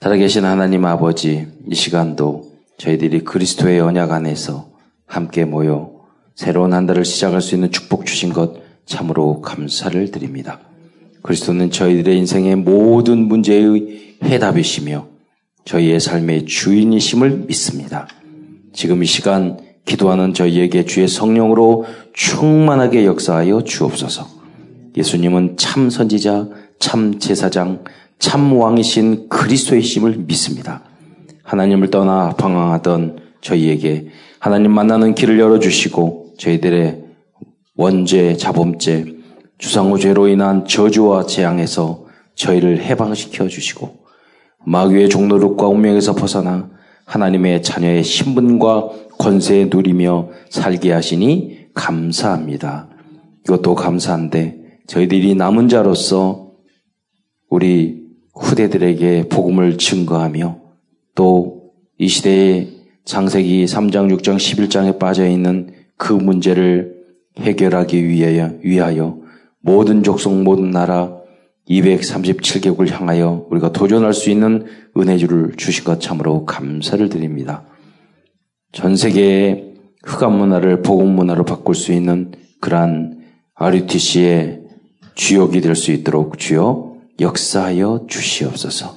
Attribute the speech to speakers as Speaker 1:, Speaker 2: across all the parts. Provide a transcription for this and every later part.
Speaker 1: 살아계신 하나님 아버지, 이 시간도 저희들이 그리스도의 언약 안에서 함께 모여 새로운 한 달을 시작할 수 있는 축복 주신 것 참으로 감사를 드립니다. 그리스도는 저희들의 인생의 모든 문제의 해답이시며 저희의 삶의 주인이심을 믿습니다. 지금 이 시간 기도하는 저희에게 주의 성령으로 충만하게 역사하여 주옵소서. 예수님은 참 선지자, 참 제사장, 참 왕이신 그리스도의 심을 믿습니다. 하나님을 떠나 방황하던 저희에게 하나님 만나는 길을 열어주시고 저희들의 원죄, 자범죄, 주상호 죄로 인한 저주와 재앙에서 저희를 해방시켜 주시고 마귀의 종노릇과 운명에서 벗어나 하나님의 자녀의 신분과 권세에 누리며 살게 하시니 감사합니다. 이것도 감사한데 저희들이 남은 자로서 우리 후대들에게 복음을 증거하며 또 이 시대의 장세기 3장, 6장, 11장에 빠져 있는 그 문제를 해결하기 위하여, 위하여 모든 족속, 모든 나라 237개국을 향하여 우리가 도전할 수 있는 은혜주를 주신 것 참으로 감사를 드립니다. 전 세계의 흑암 문화를 복음 문화로 바꿀 수 있는 그러한 RUTC의 주역이 될 수 있도록 주여 역사하여 주시옵소서.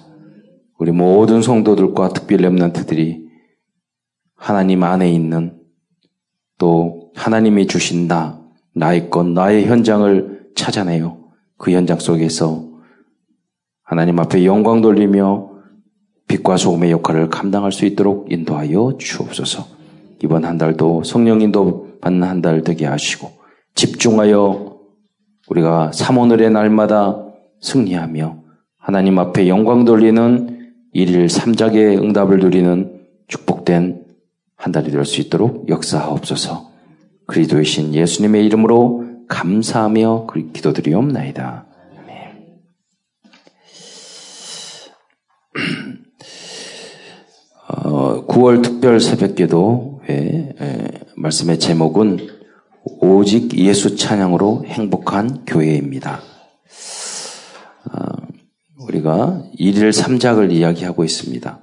Speaker 1: 우리 모든 성도들과 특별 렘런트들이 하나님 안에 있는 또 하나님이 주신다 나의 것 나의 현장을 찾아내요. 그 현장 속에서 하나님 앞에 영광 돌리며 빛과 소금의 역할을 감당할 수 있도록 인도하여 주옵소서. 이번 한 달도 성령 인도 받는 한 달 되게 하시고 집중하여 우리가 3오늘의 날마다 승리하며 하나님 앞에 영광 돌리는 일일 삼작의 응답을 누리는 축복된 한 달이 될 수 있도록 역사하옵소서. 그리도의 신 예수님의 이름으로 감사하며 기도드리옵나이다. 어, 9월 특별 새벽기도회 말씀의 제목은 오직 예수 찬양으로 행복한 교회입니다. 우리가 일일 삼작을 이야기하고 있습니다.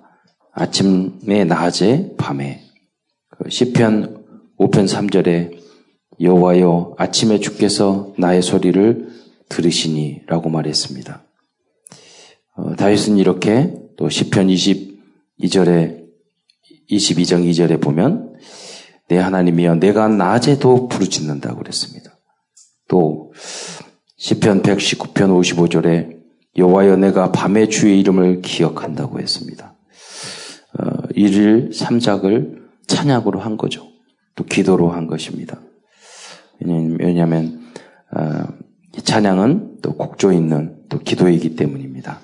Speaker 1: 아침에 낮에 밤에 그 시편 5편 3절에 여호와여 아침에 주께서 나의 소리를 들으시니라고 말했습니다. 어, 다윗은 이렇게 또 시편 22절에 22장 2절에 보면 내 하나님이여 내가 낮에도 부르짖는다고 그랬습니다. 또 시편 119편 55절에 여호와여 내가 밤에 주의 이름을 기억한다고 했습니다. 어, 일일 삼작을 찬양으로 한 거죠. 또 기도로 한 것입니다. 왜냐하면 어, 찬양은 또 곡조 있는 또 기도이기 때문입니다.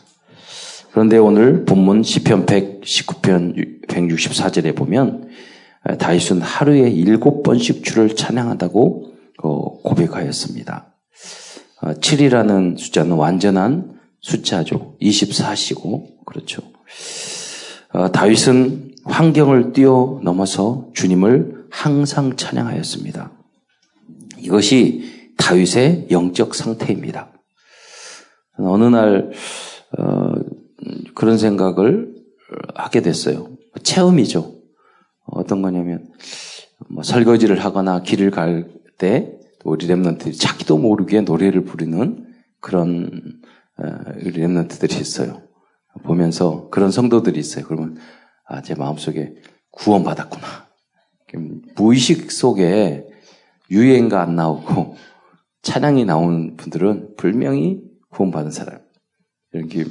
Speaker 1: 그런데 오늘 본문 시편 119편 164절에 보면 어, 다윗은 하루에 일곱 번씩 주를 찬양한다고 어, 고백하였습니다. 7이라는 숫자는 완전한 숫자죠. 24시고, 그렇죠. 어, 다윗은 환경을 뛰어넘어서 주님을 항상 찬양하였습니다. 이것이 다윗의 영적 상태입니다. 어느 날, 어, 그런 생각을 하게 됐어요. 체험이죠. 어떤 거냐면, 뭐 설거지를 하거나 길을 갈 때, 우리 랩런트들이 자기도 모르게 노래를 부르는 그런 랩런트들이 있어요. 보면서 그런 성도들이 있어요. 그러면 아, 제 마음속에 구원받았구나. 무의식 속에 유행가 안 나오고 찬양이 나오는 분들은 분명히 구원받은 사람. 이렇게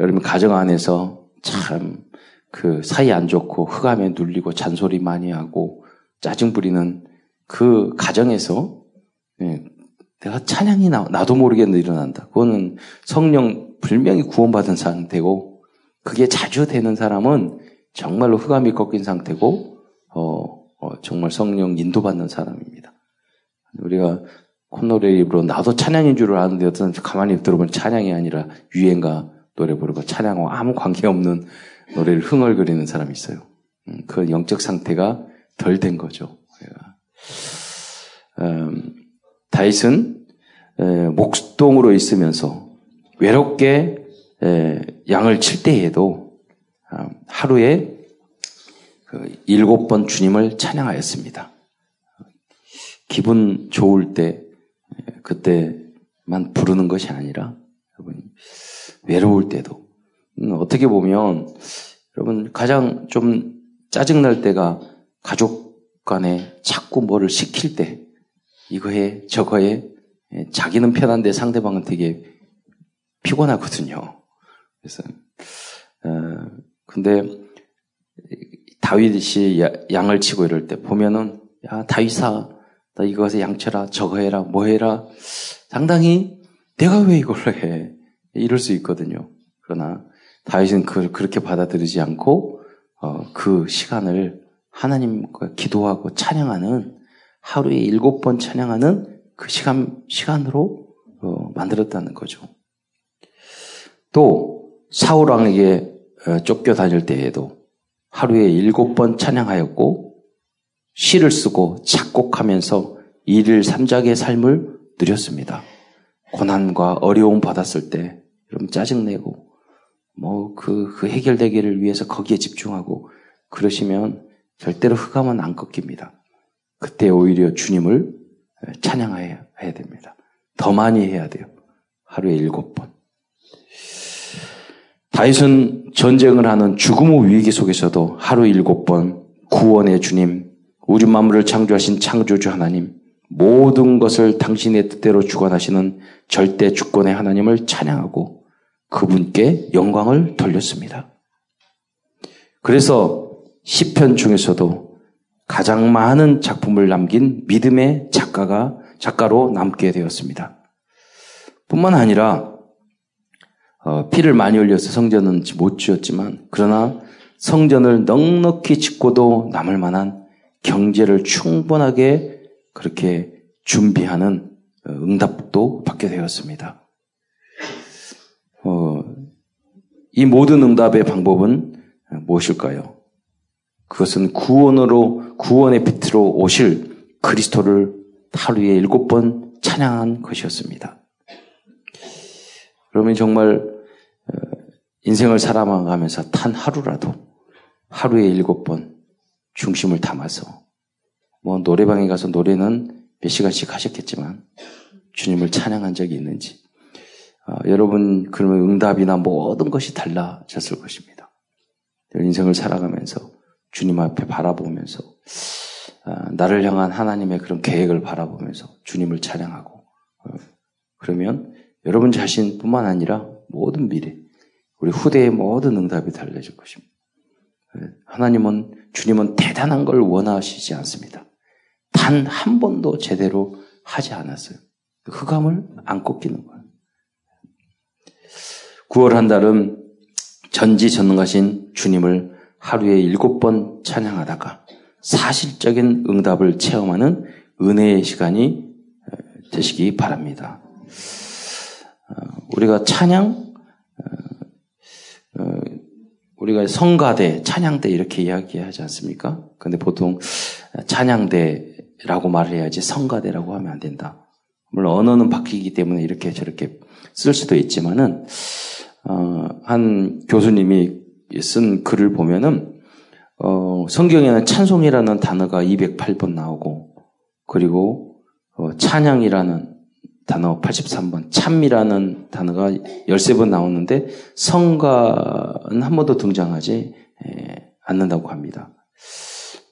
Speaker 1: 여러분 가정 안에서 참 그 사이 안 좋고 흑암에 눌리고 잔소리 많이 하고 짜증 부리는 그 가정에서 예, 내가 찬양이 나, 나도 모르게 일어난다. 그거는 성령 불명히 구원받은 상태고, 그게 자주 되는 사람은 정말로 흑암이 꺾인 상태고, 어, 어, 정말 성령 인도받는 사람입니다. 우리가 콧노래 입으로 나도 찬양인 줄을 아는데 어떤 가만히 들어보면 찬양이 아니라 유행가 노래 부르고 찬양하고 아무 관계없는 노래를 흥얼거리는 사람이 있어요. 음, 그 영적 상태가 덜 된 거죠. 음, 다윗은 목동으로 있으면서 외롭게 양을 칠 때에도 아, 하루에 그 일곱 번 주님을 찬양하였습니다. 기분 좋을 때 그때만 부르는 것이 아니라 여러분 외로울 때도 음, 어떻게 보면 여러분 가장 좀 짜증 날 때가 가족 간에 자꾸 뭐를 시킬 때 이거 해 저거 해 자기는 편한데 상대방은 되게 피곤하거든요. 그래서 어, 근데 다윗이 양을 치고 이럴 때 보면은 야 다윗아 나 이것에 양쳐라 저거 해라 뭐 해라 상당히 내가 왜 이걸 해 이럴 수 있거든요. 그러나 다윗은 그걸 그렇게 받아들이지 않고 어, 그 시간을 하나님과 기도하고 찬양하는 하루에 일곱 번 찬양하는 그 시간 시간으로 어, 만들었다는 거죠. 또 사울 왕에게 어, 쫓겨 다닐 때에도 하루에 일곱 번 찬양하였고 시를 쓰고 작곡하면서 일일 삼작의 삶을 누렸습니다. 고난과 어려움 받았을 때 여러분 짜증내고 뭐그 그 해결되기를 위해서 거기에 집중하고 그러시면 절대로 흑암은 안 꺾입니다. 그때 오히려 주님을 찬양해야 됩니다. 더 많이 해야 돼요. 하루에 일곱 번. 다윗은 전쟁을 하는 죽음의 위기 속에서도 하루 일곱 번 구원의 주님, 우리 만물을 창조하신 창조주 하나님, 모든 것을 당신의 뜻대로 주관하시는 절대 주권의 하나님을 찬양하고 그분께 영광을 돌렸습니다. 그래서 시편 중에서도 가장 많은 작품을 남긴 믿음의 작가가 작가로 남게 되었습니다. 뿐만 아니라 어, 피를 많이 흘려서 성전은 못 지었지만 그러나 성전을 넉넉히 짓고도 남을 만한 경제를 충분하게 그렇게 준비하는 어, 응답도 받게 되었습니다. 어, 이 모든 응답의 방법은 무엇일까요? 그것은 구원으로 구원의 빛으로 오실 그리스도를 하루에 일곱 번 찬양한 것이었습니다. 그러면 정말 어, 인생을 살아가면서 탄 하루라도 하루에 일곱 번 중심을 담아서 뭐 노래방에 가서 노래는 몇 시간씩 하셨겠지만 주님을 찬양한 적이 있는지 어, 여러분 그러면 응답이나 모든 것이 달라졌을 것입니다. 인생을 살아가면서 주님 앞에 바라보면서 어, 나를 향한 하나님의 그런 계획을 바라보면서 주님을 찬양하고 어, 그러면 여러분 자신뿐만 아니라 모든 미래 우리 후대의 모든 응답이 달려질 것입니다. 하나님은 주님은 대단한 걸 원하시지 않습니다. 단 한 번도 제대로 하지 않았어요. 흑암을 안 꺾이는 거예요. 9월 한 달은 전지전능하신 주님을 하루에 일곱 번 찬양하다가 사실적인 응답을 체험하는 은혜의 시간이 되시기 바랍니다. 어, 우리가 찬양, 어, 어, 우리가 성가대, 찬양대 이렇게 이야기하지 않습니까? 근데 보통 찬양대라고 말을 해야지 성가대라고 하면 안 된다. 물론 언어는 바뀌기 때문에 이렇게 저렇게 쓸 수도 있지만은 어, 한 교수님이 쓴 글을 보면은 어, 성경에는 찬송이라는 단어가 208번 나오고 그리고 어, 찬양이라는 단어 83번, 참이라는 단어가 13번 나오는데 성가는 한 번도 등장하지 에, 않는다고 합니다.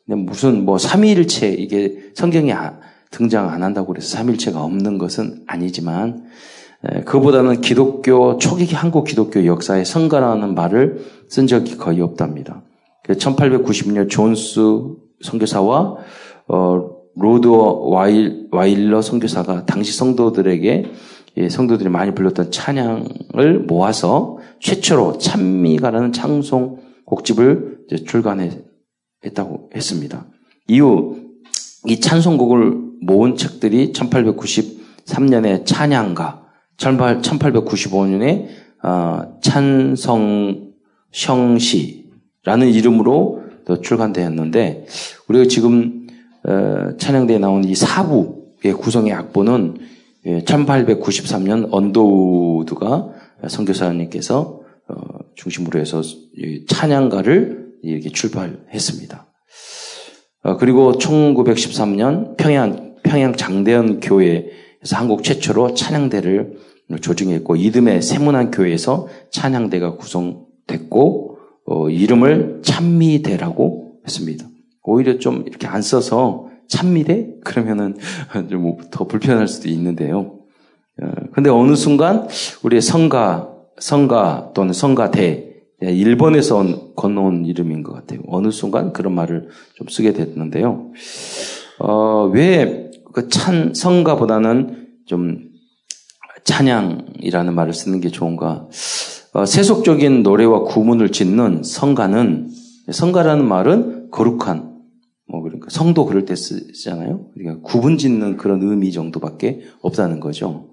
Speaker 1: 근데 무슨 뭐 삼위일체 이게 성경에 아, 등장 안 한다고 그래서 삼위일체가 없는 것은 아니지만 그보다는 기독교 초기 한국 기독교 역사에 성가라는 말을 쓴 적이 거의 없답니다. 1896년 존스 선교사와 어, 로드와일, 와일러 선교사가 당시 성도들에게 예, 성도들이 많이 불렀던 찬양을 모아서 최초로 찬미가라는 찬송 곡집을 출간했다고 했습니다. 이후 이 찬송곡을 모은 책들이 1893년에 찬양가, 1895년에 어, 찬성 형시라는 이름으로 출간되었는데 우리가 지금 어, 찬양대에 나온 이 사부의 구성의 악보는 1893년 예, 언도우드가 선교사님께서 어, 중심으로 해서 찬양가를 이렇게 출발했습니다. 어, 그리고 1913년 평양, 평양 장대현 교회에서 한국 최초로 찬양대를 조직했고, 이듬해 세문안 교회에서 찬양대가 구성됐고, 어, 이름을 찬미대라고 했습니다. 오히려 좀 이렇게 안 써서 찬미대? 그러면은 좀 더 불편할 수도 있는데요. 어, 근데 어느 순간 우리의 성가, 성가 또는 성가대, 일본에서 건너온 이름인 것 같아요. 어느 순간 그런 말을 좀 쓰게 됐는데요. 어, 왜 그 찬, 성가보다는 좀 찬양이라는 말을 쓰는 게 좋은가? 어, 세속적인 노래와 구문을 짓는 성가는, 성가라는 말은 거룩한, 뭐 그러니까 성도 그럴 때 쓰잖아요. 그러니까 구분 짓는 그런 의미 정도밖에 없다는 거죠.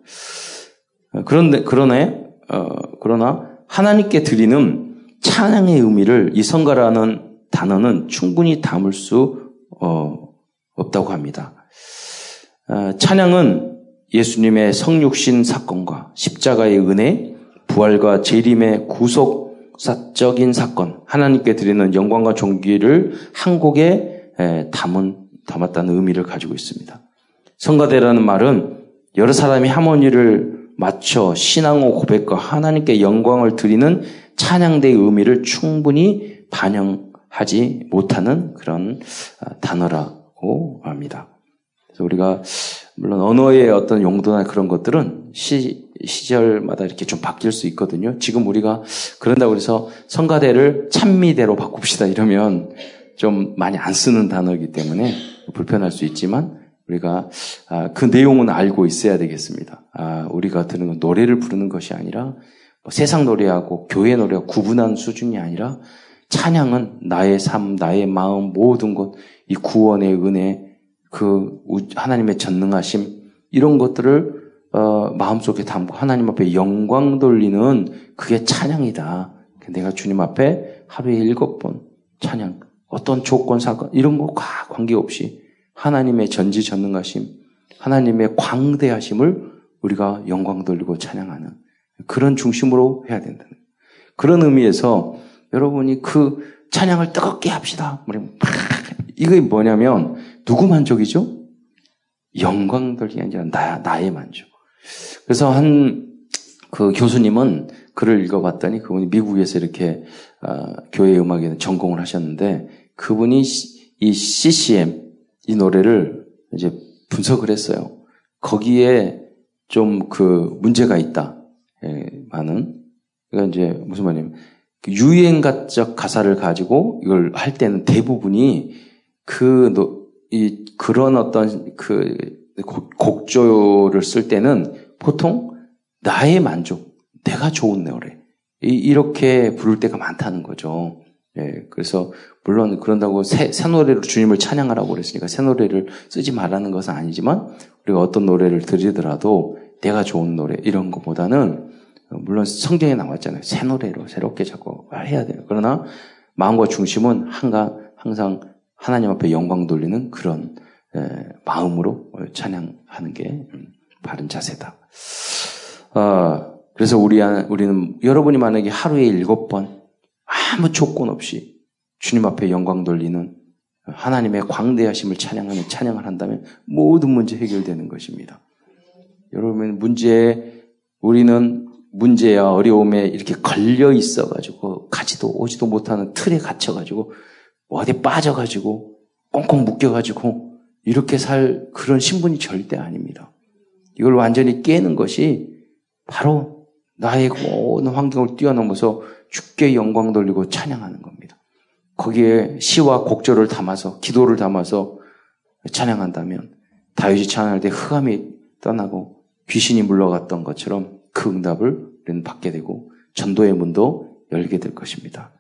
Speaker 1: 어, 그런데 그러네. 어, 그러나 하나님께 드리는 찬양의 의미를 이 성가라는 단어는 충분히 담을 수 어, 없다고 합니다. 어, 찬양은 예수님의 성육신 사건과 십자가의 은혜, 부활과 재림의 구속사적인 사건, 하나님께 드리는 영광과 존귀를 한 곡에 담은, 담았다는 의미를 가지고 있습니다. 성가대라는 말은 여러 사람이 하모니를 맞춰 신앙호 고백과 하나님께 영광을 드리는 찬양대의 의미를 충분히 반영하지 못하는 그런 아, 단어라고 합니다. 그래서 우리가 물론 언어의 어떤 용도나 그런 것들은 시, 시절마다 이렇게 좀 바뀔 수 있거든요. 지금 우리가 그런다고 해서 성가대를 찬미대로 바꿉시다 이러면 좀 많이 안 쓰는 단어이기 때문에 불편할 수 있지만 우리가 아, 그 내용은 알고 있어야 되겠습니다. 아, 우리가 들은 노래를 부르는 것이 아니라 뭐 세상 노래하고 교회 노래가 구분하는 수준이 아니라 찬양은 나의 삶, 나의 마음 모든 것, 이 구원의 은혜, 그 하나님의 전능하심 이런 것들을 어, 마음속에 담고 하나님 앞에 영광 돌리는 그게 찬양이다. 내가 주님 앞에 하루에 일곱 번 찬양, 어떤 조건, 사건, 이런 거과 관계없이 하나님의 전지전능하심, 하나님의 광대하심을 우리가 영광 돌리고 찬양하는 그런 중심으로 해야 된다는 그런 의미에서 여러분이 그 찬양을 뜨겁게 합시다. 이게 뭐냐면 누구 만족이죠? 영광 돌리기 아니라 나, 나의 만족. 그래서 한 그 교수님은 글을 읽어봤더니 그분이 미국에서 이렇게 어, 교회 음악에 전공을 하셨는데 그분이 이 CCM 이 노래를 이제 분석을 했어요. 거기에 좀 그 문제가 있다. 예, 많은. 그러니까 이제 무슨 말이냐면 그 유행가적 가사를 가지고 이걸 할 때는 대부분이 그, 이, 그런 어떤 그 곡조를 쓸 때는 보통 나의 만족, 내가 좋은 노래. 이렇게 부를 때가 많다는 거죠. 예, 그래서 물론 그런다고 새, 새 노래로 주님을 찬양하라고 그랬으니까 새 노래를 쓰지 말라는 것은 아니지만 우리가 어떤 노래를 들으더라도 내가 좋은 노래 이런 것보다는 물론 성경에 나왔잖아요. 새 노래로 새롭게 자꾸 해야 돼요. 그러나 마음과 중심은 항상 항상 하나님 앞에 영광 돌리는 그런 에, 마음으로 찬양하는 게 음, 바른 자세다. 어, 그래서 우리 우리는 여러분이 만약에 하루에 일곱 번 아무 조건 없이 주님 앞에 영광 돌리는 하나님의 광대하심을 찬양하는 찬양을 한다면 모든 문제 해결되는 것입니다. 여러분 문제 우리는 문제야 어려움에 이렇게 걸려 있어 가지고 가지도 오지도 못하는 틀에 갇혀 가지고 어디 빠져 가지고 꽁꽁 묶여 가지고 이렇게 살 그런 신분이 절대 아닙니다. 이걸 완전히 깨는 것이 바로 나의 모든 환경을 뛰어넘어서 주께 영광 돌리고 찬양하는 겁니다. 거기에 시와 곡절을 담아서 기도를 담아서 찬양한다면 다윗이 찬양할 때 흑암이 떠나고 귀신이 물러갔던 것처럼 그 응답을 받게 되고 전도의 문도 열게 될 것입니다.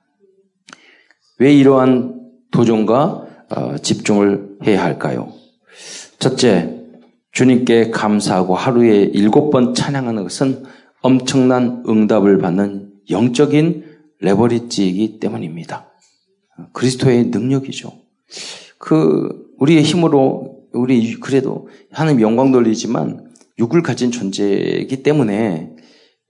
Speaker 1: 왜 이러한 도전과 어, 집중을 해야 할까요? 첫째, 주님께 감사하고 하루에 일곱 번 찬양하는 것은 엄청난 응답을 받는 영적인 레버리지이기 때문입니다. 그리스도의 능력이죠. 그 우리의 힘으로 우리 그래도 하나님 영광 돌리지만 육을 가진 존재이기 때문에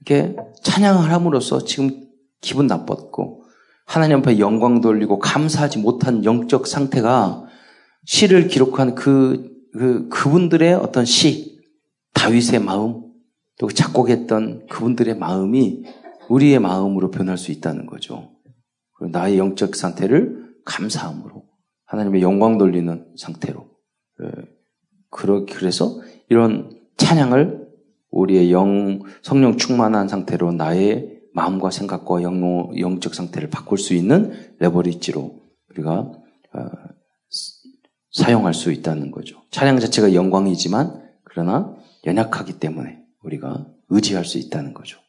Speaker 1: 이렇게 찬양을 함으로써 지금 기분 나빴고 하나님 앞에 영광 돌리고 감사하지 못한 영적 상태가 시를 기록한 그, 그 그분들의 어떤 시 다윗의 마음 또 작곡했던 그분들의 마음이 우리의 마음으로 변할 수 있다는 거죠. 나의 영적 상태를 감사함으로 하나님의 영광 돌리는 상태로 예. 그래서 이런 찬양을 우리의 영 성령 충만한 상태로 나의 마음과 생각과 영, 영적 상태를 바꿀 수 있는 레버리지로 우리가 어, 사용할 수 있다는 거죠. 찬양 자체가 영광이지만 그러나 연약하기 때문에 우리가 의지할 수 있다는 거죠.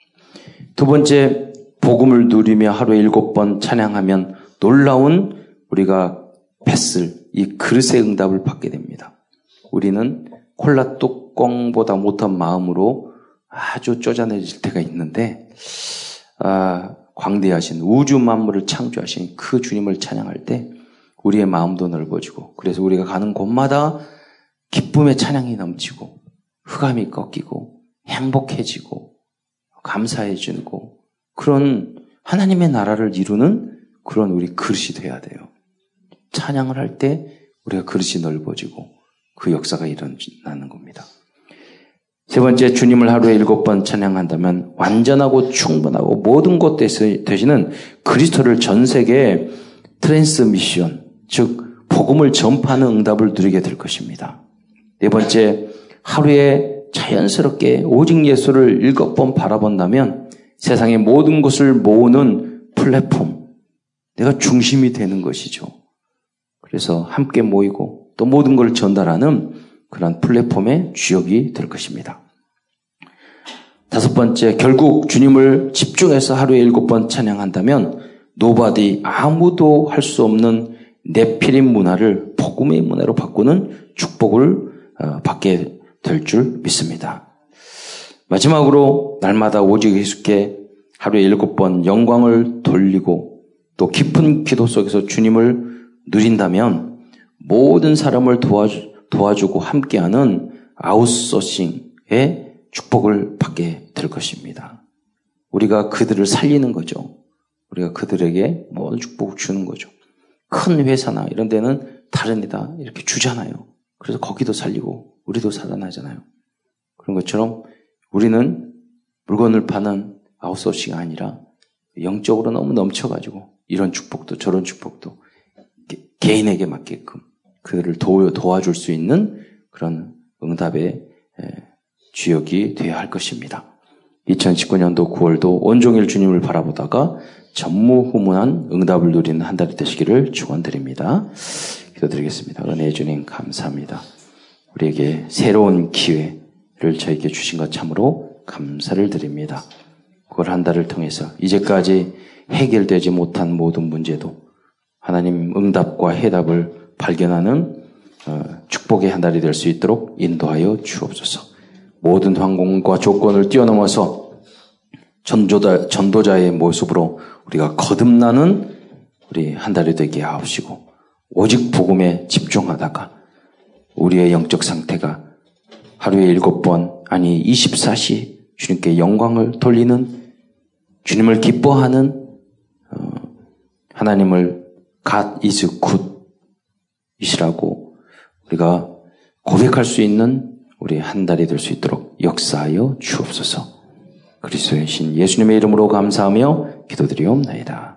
Speaker 1: 두 번째 복음을 누리며 하루에 일곱 번 찬양하면 놀라운 우리가 뱃을 이 그릇의 응답을 받게 됩니다. 우리는 콜라 뚜껑보다 못한 마음으로 아주 쪼잔해질 때가 있는데 아, 광대하신 우주 만물을 창조하신 그 주님을 찬양할 때 우리의 마음도 넓어지고 그래서 우리가 가는 곳마다 기쁨의 찬양이 넘치고 흑암이 꺾이고 행복해지고 감사해지고 그런 하나님의 나라를 이루는 그런 우리 그릇이 돼야 돼요. 찬양을 할 때 우리가 그릇이 넓어지고 그 역사가 일어나는 겁니다. 세 번째, 주님을 하루에 일곱 번 찬양한다면 완전하고 충분하고 모든 것 되시는 그리스도를 전 세계에 transmission, 즉, 복음을 전파하는 응답을 누리게 될 것입니다. 네 번째, 하루에 자연스럽게 오직 예수를 일곱 번 바라본다면 세상의 모든 것을 모으는 플랫폼, 내가 중심이 되는 것이죠. 그래서 함께 모이고 또 모든 걸 전달하는 그런 플랫폼의 주역이 될 것입니다. 다섯 번째, 결국 주님을 집중해서 하루에 일곱 번 찬양한다면 nobody 아무도 할 수 없는 네피림 문화를 복음의 문화로 바꾸는 축복을 어, 받게 될 줄 믿습니다. 마지막으로 날마다 오직 예수께 하루에 일곱 번 영광을 돌리고 또 깊은 기도 속에서 주님을 누린다면 모든 사람을 도와주, 도와주고 함께하는 아웃소싱의 축복을 받게 될 것입니다. 우리가 그들을 살리는 거죠. 우리가 그들에게 모든 축복을 주는 거죠. 큰 회사나 이런 데는 다른 데다 이렇게 주잖아요. 그래서 거기도 살리고 우리도 살아나잖아요. 그런 것처럼 우리는 물건을 파는 아웃소싱이 아니라 영적으로 너무 넘쳐가지고 이런 축복도 저런 축복도 개인에게 맞게끔 그들을 도, 도와줄 수 있는 그런 응답의 주역이 되어야 할 것입니다. 2019년도 9월도 온종일 주님을 바라보다가 전무후무한 응답을 누리는 한 달이 되시기를 축원드립니다. 기도드리겠습니다. 은혜 주님 감사합니다. 우리에게 새로운 기회를 저에게 주신 것 참으로 감사를 드립니다. 그걸 한 달을 통해서 이제까지 해결되지 못한 모든 문제도 하나님 응답과 해답을 발견하는 어, 축복의 한 달이 될 수 있도록 인도하여 주옵소서. 모든 황공과 조건을 뛰어넘어서 전도자, 전도자의 모습으로 우리가 거듭나는 우리 한 달이 되게 하옵시고 오직 복음에 집중하다가 우리의 영적 상태가 하루에 일곱 번 아니 24시 주님께 영광을 돌리는 주님을 기뻐하는 어, 하나님을 God is good 이시라고 우리가 고백할 수 있는 우리 한 달이 될 수 있도록 역사하여 주옵소서. 그리스도의 신 예수님의 이름으로 감사하며 기도드리옵나이다.